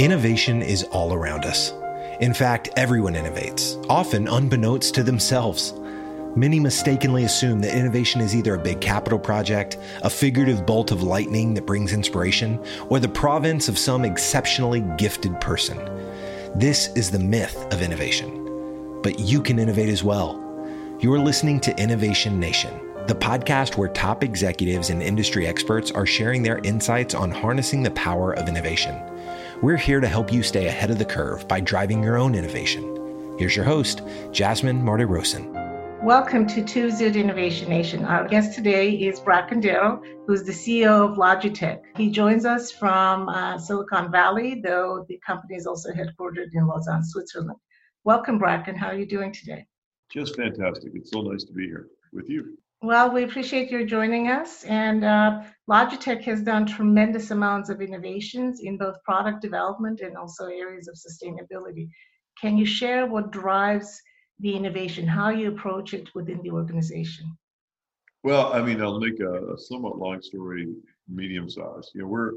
Innovation is all around us. In fact, everyone innovates, often unbeknownst to themselves. Many mistakenly assume that innovation is either a big capital project, a figurative bolt of lightning that brings inspiration, or the province of some exceptionally gifted person. This is the myth of innovation. But you can innovate as well. You're listening to Innovation Nation, the podcast where top executives and industry experts are sharing their insights on harnessing the power of innovation. We're here to help you stay ahead of the curve by driving your own innovation. Here's your host, Jasmine Martirossian. Welcome to Tuesday at Innovation Nation. Our guest today is Bracken Darrell, who's the CEO of Logitech. He joins us from uh, Silicon Valley, though the company is also headquartered in Lausanne, Switzerland. Welcome, Bracken. How are you doing today? Just fantastic. It's so nice to be here with you. Well, we appreciate your joining us. And uh, Logitech has done tremendous amounts of innovations in both product development and also areas of sustainability. Can you share what drives the innovation, how you approach it within the organization? Well, I mean, I'll make a, a somewhat long story medium size. You know, we're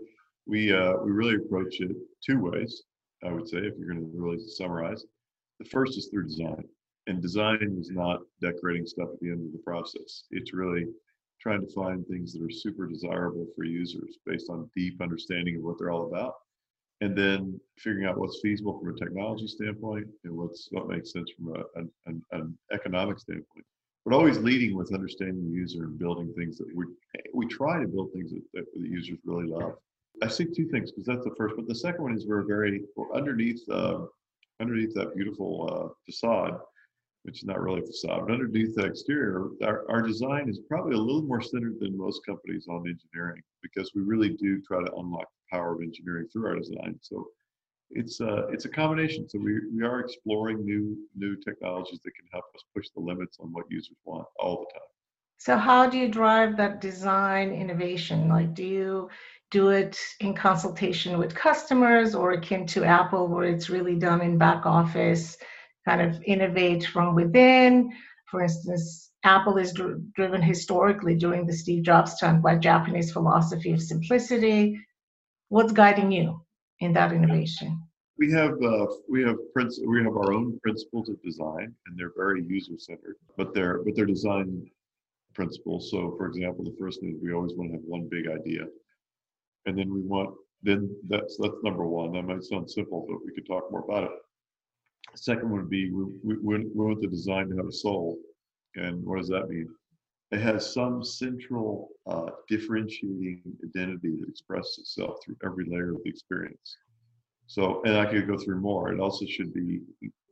we uh, we really approach it two ways. I would say, if you're going to really summarize, the first is through design, and design is not decorating stuff at the end of the process. It's really trying to find things that are super desirable for users based on deep understanding of what they're all about and then figuring out what's feasible from a technology standpoint and what's what makes sense from a, an, an, economic standpoint. But always leading with understanding the user and building things that we we try to build things that, that the users really love. I see two things because that's the first, but the second one is we're very we're underneath uh, underneath that beautiful uh, facade which is not really a facade. But underneath the exterior, our, our design is probably a little more centered than most companies on engineering because we really do try to unlock the power of engineering through our design. So it's a, uh, it's a combination. So we, we are exploring new new technologies that can help us push the limits on what users want all the time. So how do you drive that design innovation? Like do you do it in consultation with customers or akin to Apple where it's really done in back office? Kind of innovate from within. For instance, Apple is dr- driven historically during the Steve Jobs time by Japanese philosophy of simplicity. What's guiding you in that innovation? We have uh, we have princ- we have our own principles of design, and they're very user centered, but they're but they're design principles. So, for example, the first thing is we always want to have one big idea, and then we want then that's that's number one. That might sound simple, but we could talk more about it. Second would be we, we, we want the design to have a soul. And what does that mean? It has some central uh, differentiating identity that expresses itself through every layer of the experience. So, and I could go through more. It also should be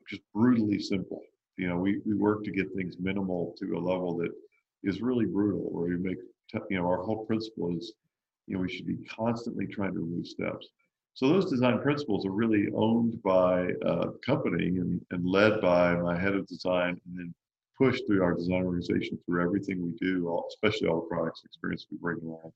just brutally simple. You know, we, we work to get things minimal to a level that is really brutal, where we make, you know, our whole principle is, you know, we should be constantly trying to remove steps. So those design principles are really owned by uh, a company and, and led by my head of design and then pushed through our design organization through everything we do, all, especially all the products experience we bring to market.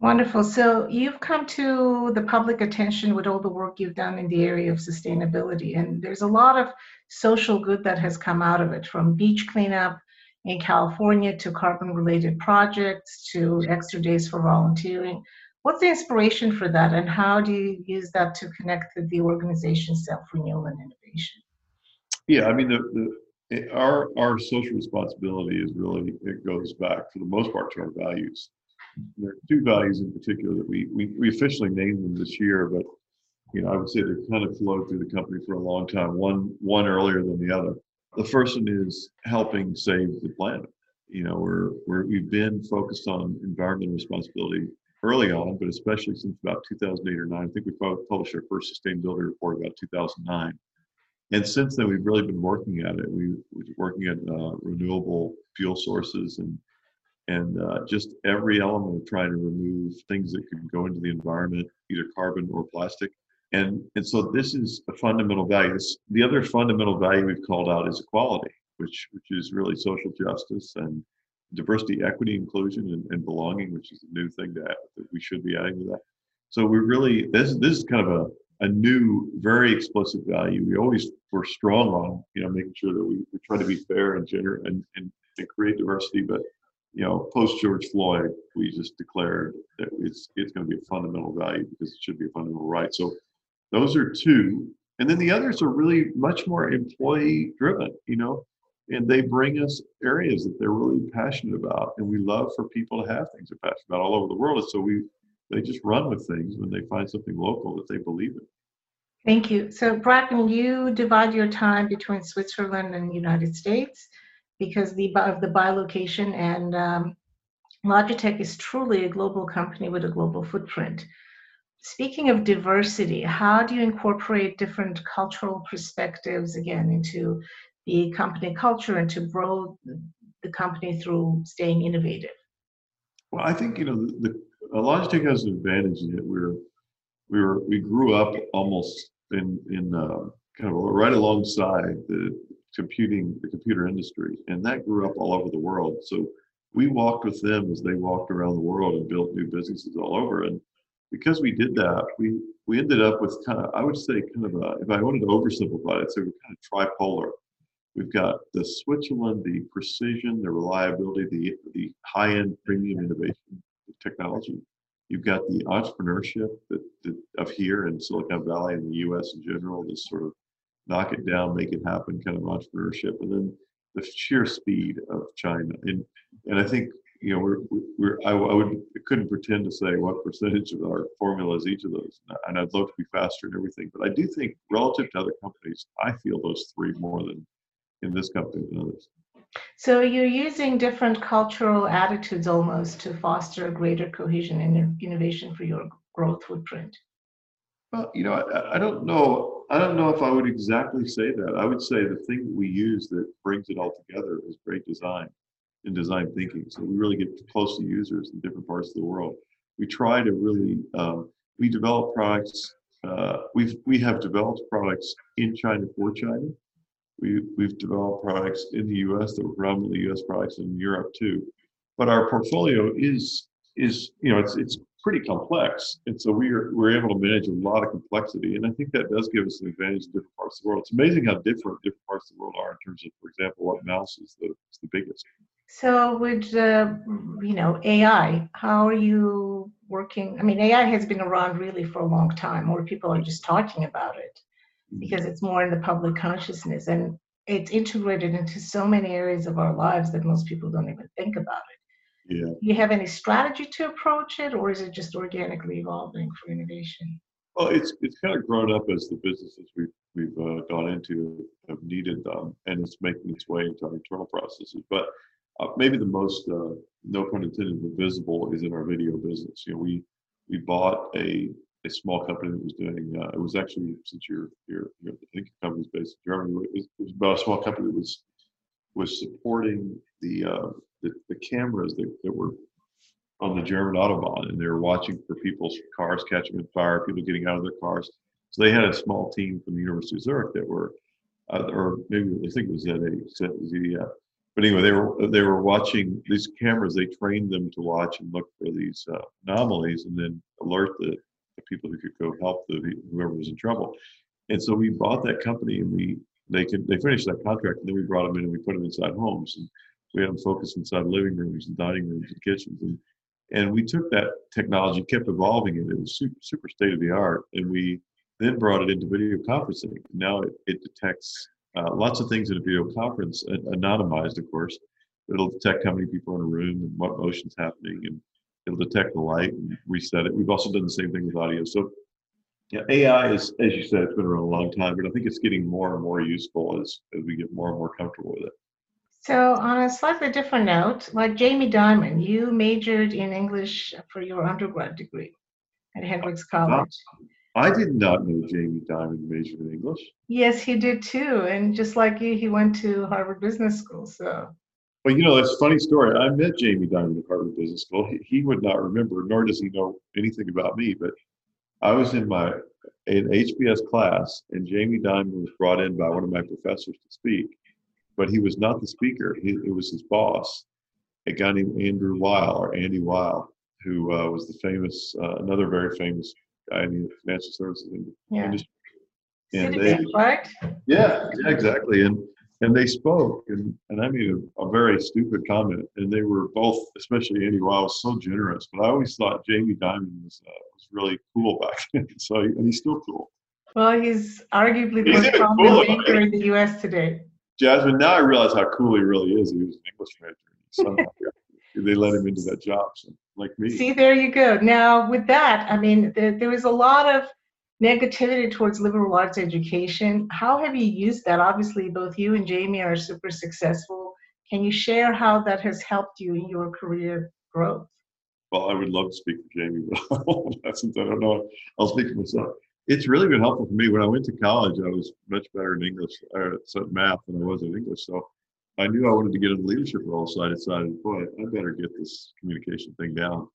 Wonderful. So you've come to the public attention with all the work you've done in the area of sustainability, and there's a lot of social good that has come out of it, from beach cleanup in California to carbon-related projects to extra days for volunteering. What's the inspiration for that, and how do you use that to connect with the organization's self-renewal and innovation? Yeah, I mean, the, the our our social responsibility is really it goes back for the most part to our values. There are two values in particular that we we, we officially named them this year, but you know I would say they've kind of flowed through the company for a long time. One one earlier than the other. The first one is helping save the planet. You know, we're, we're we've been focused on environmental responsibility early on, but especially since about 2008 or 9. I think we published our first sustainability report about 2009. And since then, we've really been working at it. We, we're working at uh, renewable fuel sources and and uh, just every element of trying to remove things that could go into the environment, either carbon or plastic. And and so this is a fundamental value. This, the other fundamental value we've called out is equality, which which is really social justice and diversity, equity, inclusion, and, and belonging, which is a new thing that, we should be adding to that. So we really this this is kind of a, a new, very explicit value. We always were strong on, you know, making sure that we, we try to be fair and gender and, and, and create diversity, but you know, post George Floyd, we just declared that it's it's going to be a fundamental value because it should be a fundamental right. So those are two, and then the others are really much more employee driven. You know, and they bring us areas that they're really passionate about, and we love for people to have things they're passionate about all over the world. And so we they just run with things when they find something local that they believe in. Thank you. So, Bracken, you divide your time between Switzerland and the United States because the, of the bilocation, and um, Logitech is truly a global company with a global footprint. Speaking of diversity, how do you incorporate different cultural perspectives again into the company culture and to grow the company through staying innovative? Well, I think you know the, the Logitech has an advantage in that we're we were we grew up almost in in uh, kind of right alongside the computing the computer industry, and that grew up all over the world. So we walked with them as they walked around the world and built new businesses all over. And because we did that, we we ended up with kind of I would say kind of a if I wanted to oversimplify it, so we're kind of tripolar. We've got the Switzerland, the precision, the reliability, the the high end premium innovation technology. You've got the entrepreneurship that, that, of here in Silicon Valley and the U.S. in general, this sort of knock it down, make it happen kind of entrepreneurship, and then the sheer speed of China. And and I think you know we're we're I, I would I couldn't pretend to say what percentage of our formula is each of those, and I'd love to be faster and everything, but I do think relative to other companies, I feel those three more than in this company than others. So you're using different cultural attitudes almost to foster a greater cohesion and innovation for your growth footprint. Well, you know, I, I, don't know. I don't know if I would exactly say that. I would say the thing we use that brings it all together is great design and design thinking. So we really get close to users in different parts of the world. We try to really um, we develop products. Uh, we've we have developed products in China for China, we, we've developed products in the U.S. that were predominantly U.S. products in Europe too. But our portfolio is is you know it's it's pretty complex, and so we are we're able to manage a lot of complexity, and I think that does give us an advantage in different parts of the world. It's amazing how different different parts of the world are in terms of, for example, what mouse is the is the biggest. So with uh, you know AI, how are you working? I mean, AI has been around really for a long time. More people are just talking about it because it's more in the public consciousness and it's integrated into so many areas of our lives that most people don't even think about it. Yeah. Do you have any strategy to approach it, or is it just organically evolving for innovation? Well, it's it's kind of grown up as the businesses we've we've uh, gone into have needed them, and it's making its way into our internal processes. But uh, maybe the most, uh, no pun intended, visible is in our video business. You know, we we bought a a small company that was doing. Uh, it was actually since you're you're, you're I think your company's based in Germany. It was, it was about a small company that was was supporting the uh, the, the, cameras that, that were on the German autobahn, and they were watching for people's cars catching on fire, people getting out of their cars. So they had a small team from the University of Zurich that were, uh, or maybe I think it was ZA, but anyway, they were they were watching these cameras. They trained them to watch and look for these uh, anomalies, and then alert the people who could go help the whoever was in trouble. And so we bought that company and we they could they finished that contract and then we brought them in and we put them inside homes and we had them focused inside living rooms and dining rooms and kitchens and and we took that technology kept evolving it. It was super, super state of the art and we then brought it into video conferencing. Now it, it detects uh, lots of things in a video conference anonymized of course. It'll detect how many people are in a room and what motion's happening and it'll detect the light and reset it. We've also done the same thing with audio. So yeah, AI is, as you said, it's been around a long time, but I think it's getting more and more useful as, as we get more and more comfortable with it. So on a slightly different note, like Jamie Dimon, you majored in English for your undergrad degree at Hendrix College. I did not know Jamie Dimon majored in English. Yes, he did too. And just like you, he went to Harvard Business School. So well, you know, that's a funny story. I met Jamie Dimon at Harvard Business School. He, he, would not remember, nor does he know anything about me. But I was in my an HBS class, and Jamie Dimon was brought in by one of my professors to speak. But he was not the speaker. He, it was his boss, a guy named Andrew Weill or Andy Weill, who uh, was the famous, uh, another very famous guy in the financial services yeah. industry. And they, right? Yeah, yeah, exactly. And and they spoke, and, and I made a, a, very stupid comment, and they were both, especially Andy Weill, was so generous. But I always thought Jamie Dimon was uh, was really cool back then. So and he's still cool. Well, he's arguably the most prominent banker in the U.S. today. Jasmine, now I realize how cool he really is. He was an English major. They let him into that job, so, like me. See, there you go. Now, with that, I mean, there, there was a lot of negativity towards liberal arts education. How have you used that? Obviously, both you and Jamie are super successful. Can you share how that has helped you in your career growth? Well, I would love to speak for Jamie, but I don't know, I'll speak for myself. It's really been helpful for me. When I went to college, I was much better in English, or math than I was in English. So I knew I wanted to get in a leadership role. So I decided, boy, I better get this communication thing down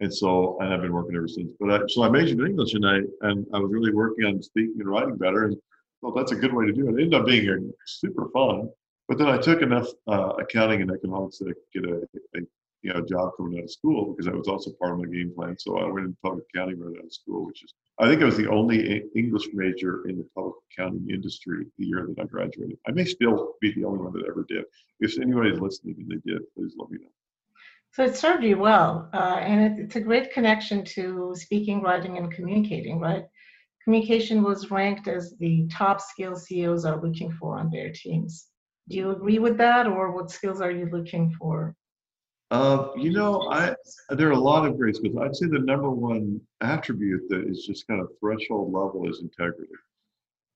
and so and I've been working ever since. But I, so I majored in English, and I and I was really working on speaking and writing better, and well, that's a good way to do it. It ended up being super fun. But then I took enough uh, accounting and economics to get a, a, you know job coming out of school because that was also part of my game plan. So I went into public accounting right out of school, which is I think I was the only English major in the public accounting industry the year that I graduated. I may still be the only one that ever did. If anybody's listening and they did, please let me know. So it served you well, uh, and it, it's a great connection to speaking, writing, and communicating, right? Communication was ranked as the top skill CEOs are looking for on their teams. Do you agree with that, or what skills are you looking for? Uh, you know, I there are a lot of great skills. I'd say the number one attribute that is just kind of threshold level is integrity,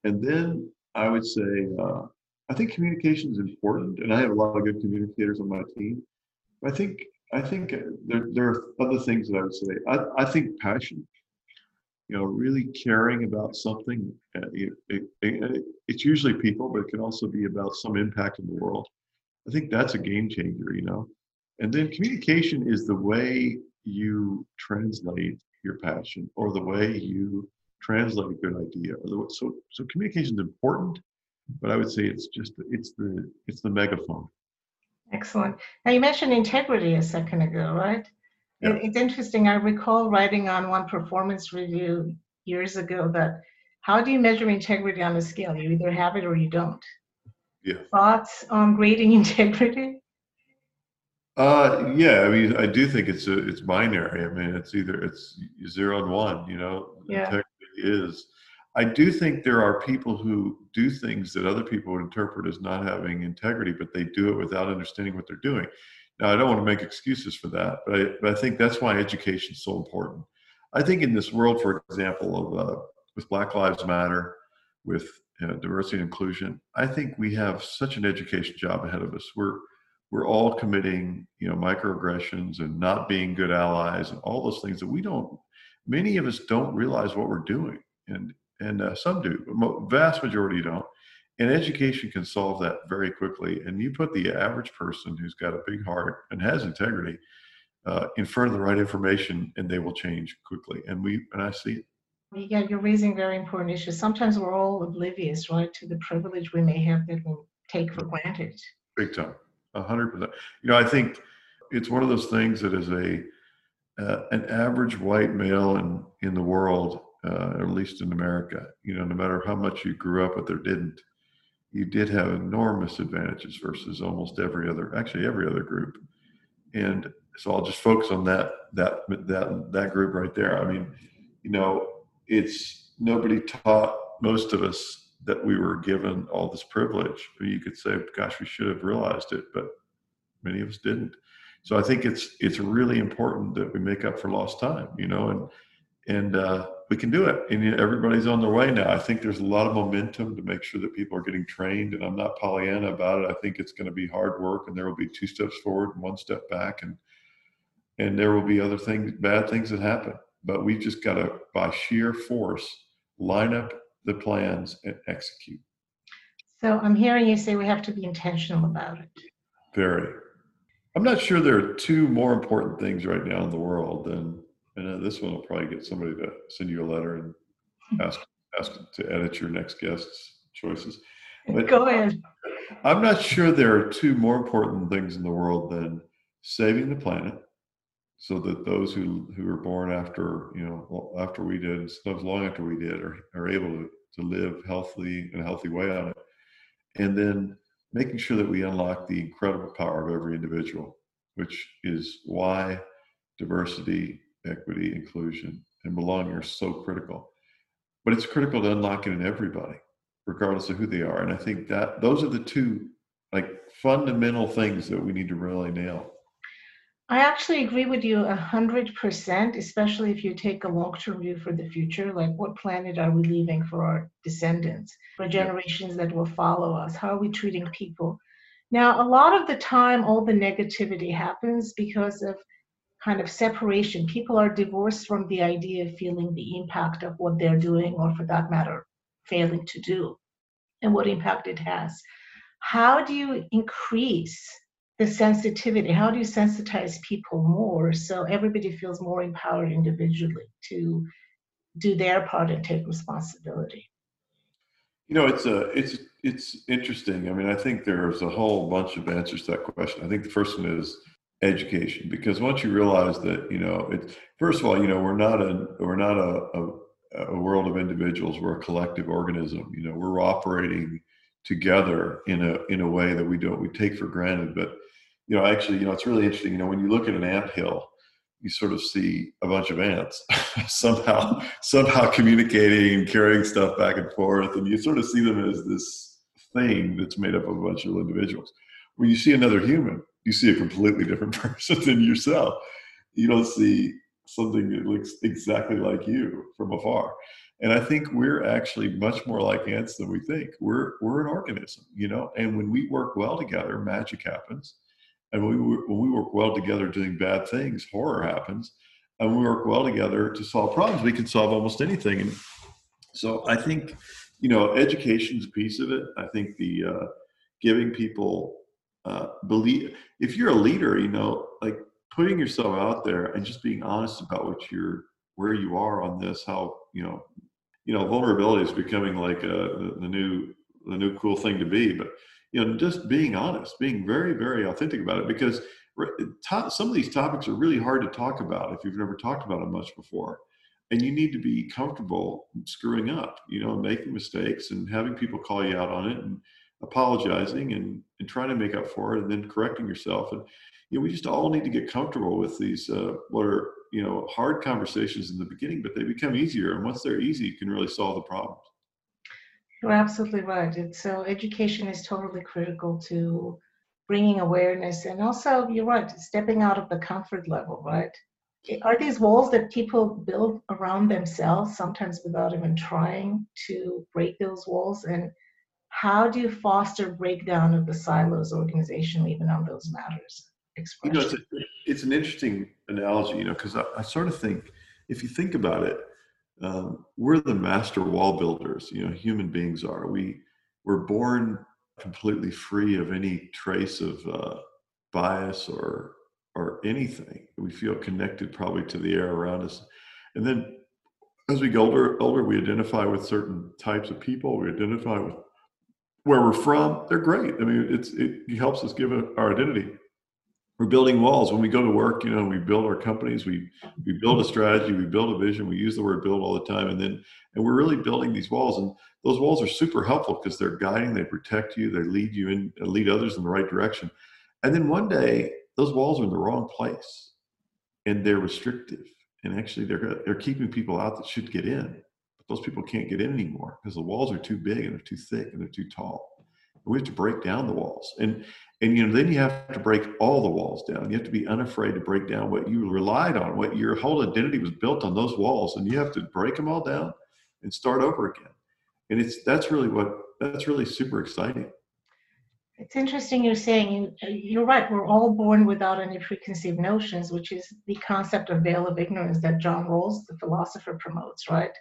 and then I would say uh, I think communication is important, and I have a lot of good communicators on my team. I think I think uh, there, there are other things that I would say. I, I think passion, you know, really caring about something. Uh, it, it, it, it's usually people, but it can also be about some impact in the world. I think that's a game changer, you know. And then communication is the way you translate your passion or the way you translate a good idea. So, so communication is important, but I would say it's just it's the it's the megaphone. Excellent. Now you mentioned integrity a second ago, right? Yeah. It, it's interesting. I recall writing on one performance review years ago that how do you measure integrity on a scale? You either have it or you don't. Yeah. Thoughts on grading integrity? Uh, yeah, I mean, I do think it's a, it's binary. I mean, it's either it's zero and one. You know, yeah. integrity is I do think there are people who do things that other people would interpret as not having integrity, but they do it without understanding what they're doing. Now, I don't want to make excuses for that, but I, but I think that's why education is so important. I think in this world, for example, of uh, with Black Lives Matter, with you know, diversity and inclusion, I think we have such an education job ahead of us. We're we're all committing, you know, microaggressions and not being good allies and all those things that we don't. Many of us don't realize what we're doing, and and uh, some do, but vast majority don't. And education can solve that very quickly. And you put the average person who's got a big heart and has integrity uh, in front of the right information, and they will change quickly. And we and I see it. Yeah, you're raising very important issues. Sometimes we're all oblivious, right, to the privilege we may have that we take for granted. Big time, a hundred percent. You know, I think it's one of those things that is a uh, an average white male in in the world uh, at least in America. You know, no matter how much you grew up with or didn't, you did have enormous advantages versus almost every other, actually every other group. And so I'll just focus on that that that that group right there. I mean, you know, it's nobody taught most of us that we were given all this privilege. I mean, you could say, "Gosh, we should have realized it," but many of us didn't. So I think it's it's really important that we make up for lost time. You know, and and uh, we can do it. And everybody's on their way now. I think there's a lot of momentum to make sure that people are getting trained. And I'm not Pollyanna about it. I think it's going to be hard work, and there will be two steps forward and one step back, and and there will be other things, bad things that happen. But we've just got to, by sheer force, line up the plans and execute. So I'm hearing you say we have to be intentional about it. Very. I'm not sure there are two more important things right now in the world than and uh, this one will probably get somebody to send you a letter and hmm. ask ask to edit your next guest's choices. But Go ahead. I'm not sure there are two more important things in the world than saving the planet, so that those who who were born after you know after we did, sometimes long after we did, are are able to to live healthy in a healthy way on it, and then making sure that we unlock the incredible power of every individual, which is why diversity, equity, inclusion, and belonging are so critical. But it's critical to unlock it in everybody, regardless of who they are. And I think that those are the two like fundamental things that we need to really nail. I actually agree with you a hundred percent, especially if you take a long-term view for the future. Like, what planet are we leaving for our descendants, for generations that will follow us? How are we treating people? Now, a lot of the time, all the negativity happens because of kind of separation. People are divorced from the idea of feeling the impact of what they're doing, or for that matter, failing to do, and what impact it has. How do you increase the sensitivity? How do you sensitize people more so everybody feels more empowered individually to do their part and take responsibility? You know, it's a it's it's interesting. I mean, I think there's a whole bunch of answers to that question. I think the first one is education because once you realize that you know it first of all you know we're not a we're not a, a, a world of individuals we're a collective organism you know we're operating together in a in a way that we don't we take for granted but you know, actually, you know, it's really interesting. You know, when you look at an ant hill, you sort of see a bunch of ants somehow somehow communicating and carrying stuff back and forth, and you sort of see them as this thing that's made up of a bunch of individuals. When you see another human, you see a completely different person than yourself. You don't see something that looks exactly like you from afar. And I think we're actually much more like ants than we think. We're we're an organism, you know, and when we work well together, magic happens and when we, when we work well together doing bad things, horror happens. And we work well together to solve problems, we can solve almost anything. And so I think, you know, education is a piece of it. I think the uh, giving people uh, believe, if you're a leader, you know, like putting yourself out there and just being honest about what you're, where you are on this, how, you know, you know, vulnerability is becoming like a, uh, the, the new, the new cool thing to be. But you know, just being honest, being very, very authentic about it because some of these topics are really hard to talk about if you've never talked about them much before. And you need to be comfortable screwing up, you know, making mistakes and having people call you out on it and apologizing and, and trying to make up for it and then correcting yourself. And, you know, we just all need to get comfortable with these, uh, what are, you know, hard conversations in the beginning, but they become easier. And once they're easy, you can really solve the problems. You're absolutely right. and so education is totally critical to bringing awareness, and also you're right, stepping out of the comfort level. Right? Are these walls that people build around themselves, sometimes without even trying to break those walls? And how do you foster breakdown of the silos organizationally, even on those matters? You know, it's, a, it's an interesting analogy, you know, because I, I sort of think if you think about it, um, we're the master wall builders you know human beings are. We we're born completely free of any trace of uh, bias or or anything. We feel connected probably to the air around us. And then as we get older older we identify with certain types of people we identify with where we're from they're great. I mean it's it helps us give our identity. We're building walls. When we go to work you know we build our companies we we build a strategy we build a vision we use the word build all the time and then and we're really building these walls and those walls are super helpful because they're guiding they protect you they lead you in lead others in the right direction. And then one day those walls are in the wrong place and they're restrictive and actually they're they're keeping people out that should get in those people can't get in anymore because the walls are too big and they're too thick and they're too tall. We have to break down the walls. And and you know then you have to break all the walls down. You have to be unafraid to break down what you relied on what your whole identity was built on those walls and you have to break them all down and start over again. And it's that's really what that's really super exciting. It's interesting you're saying you're right we're all born without any preconceived notions which is the concept of veil of ignorance that john rawls the philosopher promotes right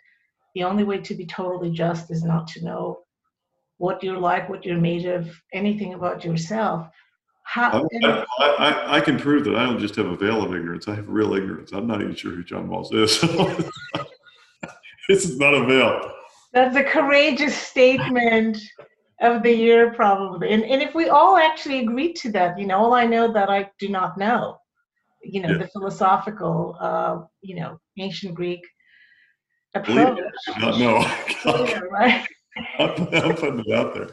the only way to be totally just is not to know what you're like, what you're made of, anything about yourself. How, I, I, I, can prove that I don't just have a veil of ignorance. I have real ignorance. I'm not even sure who John Rawls is. this is not a veil. That's a courageous statement of the year, probably. And, and if we all actually agreed to that, you know, all I know that I do not know, you know, yeah. the philosophical, uh, you know, ancient Greek approach. I do not know. right? I'm, I'm putting it out there.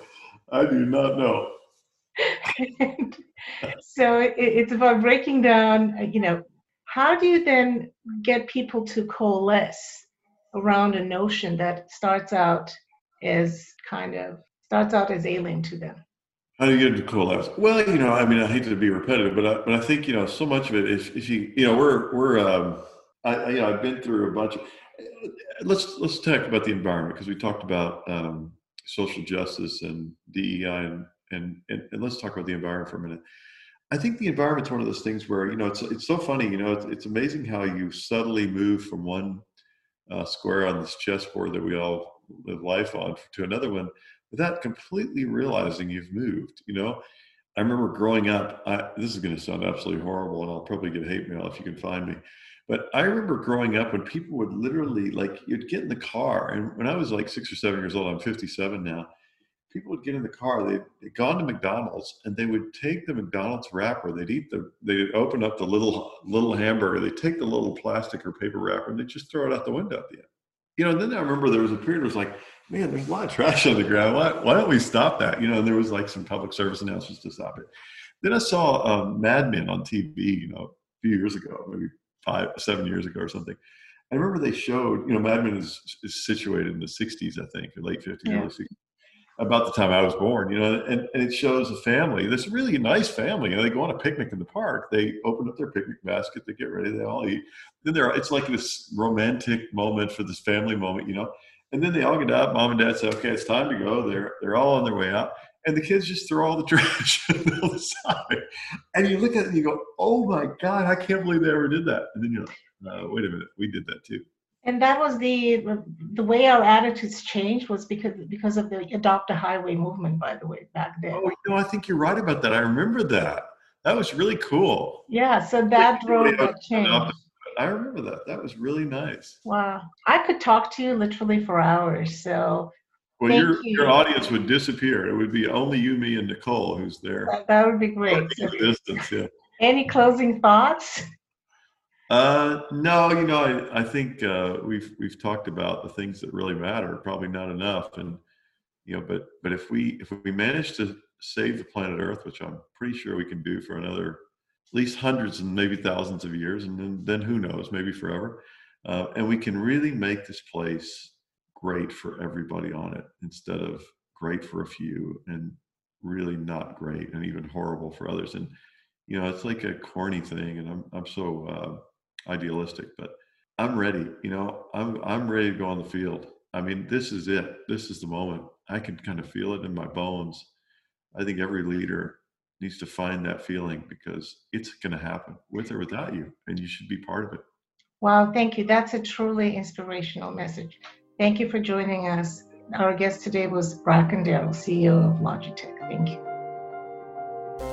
I do not know. so it, it's about breaking down, you know, how do you then get people to coalesce around a notion that starts out as kind of starts out as alien to them? How do you get into coalesce? Well, you know, I mean, I hate to be repetitive, but I, but I think you know so much of it is if you you know we're we're um, I you know I've been through a bunch of let's let's talk about the environment because we talked about um, social justice and DEI and, and and and let's talk about the environment for a minute. I think the environment's one of those things where you know it's it's so funny. You know, it's, it's amazing how you subtly move from one uh, square on this chessboard that we all live life on to another one without completely realizing you've moved. You know, I remember growing up. I, this is going to sound absolutely horrible, and I'll probably get hate mail if you can find me. But I remember growing up when people would literally like you'd get in the car, and when I was like six or seven years old, I'm 57 now people would get in the car, they'd, they'd gone to McDonald's and they would take the McDonald's wrapper, they'd eat the, they'd open up the little, little hamburger, they'd take the little plastic or paper wrapper and they'd just throw it out the window at the end. You know, and then I remember there was a period where it was like, man, there's a lot of trash on the ground. Why, why don't we stop that? You know, and there was like some public service announcements to stop it. Then I saw um, Mad Men on TV, you know, a few years ago, maybe five, seven years ago or something. I remember they showed, you know, Mad Men is, is situated in the 60s, I think, or late 50s, yeah. early 60s about the time I was born, you know, and, and it shows a family, this really nice family, and they go on a picnic in the park. They open up their picnic basket, they get ready, they all eat. Then they're, it's like this romantic moment for this family moment, you know. And then they all get up. Mom and dad say, "Okay, it's time to go." They're they're all on their way out, and the kids just throw all the trash on the side. And you look at it and you go, "Oh my God, I can't believe they ever did that." And then you're like, uh, "Wait a minute, we did that too." and that was the the way our attitudes changed was because because of the adopt a highway movement by the way back then. Oh you know i think you're right about that. I remember that. That was really cool. Yeah so that drove that change. I remember that. That was really nice. Wow. I could talk to you literally for hours so well your you. your audience would disappear it would be only you me and nicole who's there that, that would be great distance, yeah. any closing thoughts uh, no, you know, I, I think uh, we've we've talked about the things that really matter. Probably not enough, and you know, but but if we if we manage to save the planet Earth, which I'm pretty sure we can do for another at least hundreds and maybe thousands of years, and then then who knows, maybe forever, uh, and we can really make this place great for everybody on it instead of great for a few and really not great and even horrible for others. And you know, it's like a corny thing, and I'm I'm so uh, idealistic, but I'm ready. You know, I'm I'm ready to go on the field. I mean, this is it. This is the moment. I can kind of feel it in my bones. I think every leader needs to find that feeling because it's going to happen with or without you, and you should be part of it. Wow, thank you. That's a truly inspirational message. Thank you for joining us. Our guest today was Bracken Darrell, CEO of Logitech. Thank you.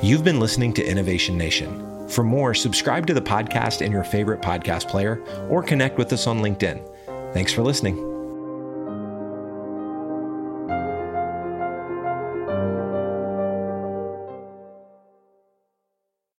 You've been listening to Innovation Nation. For more, subscribe to the podcast in your favorite podcast player or connect with us on LinkedIn. Thanks for listening.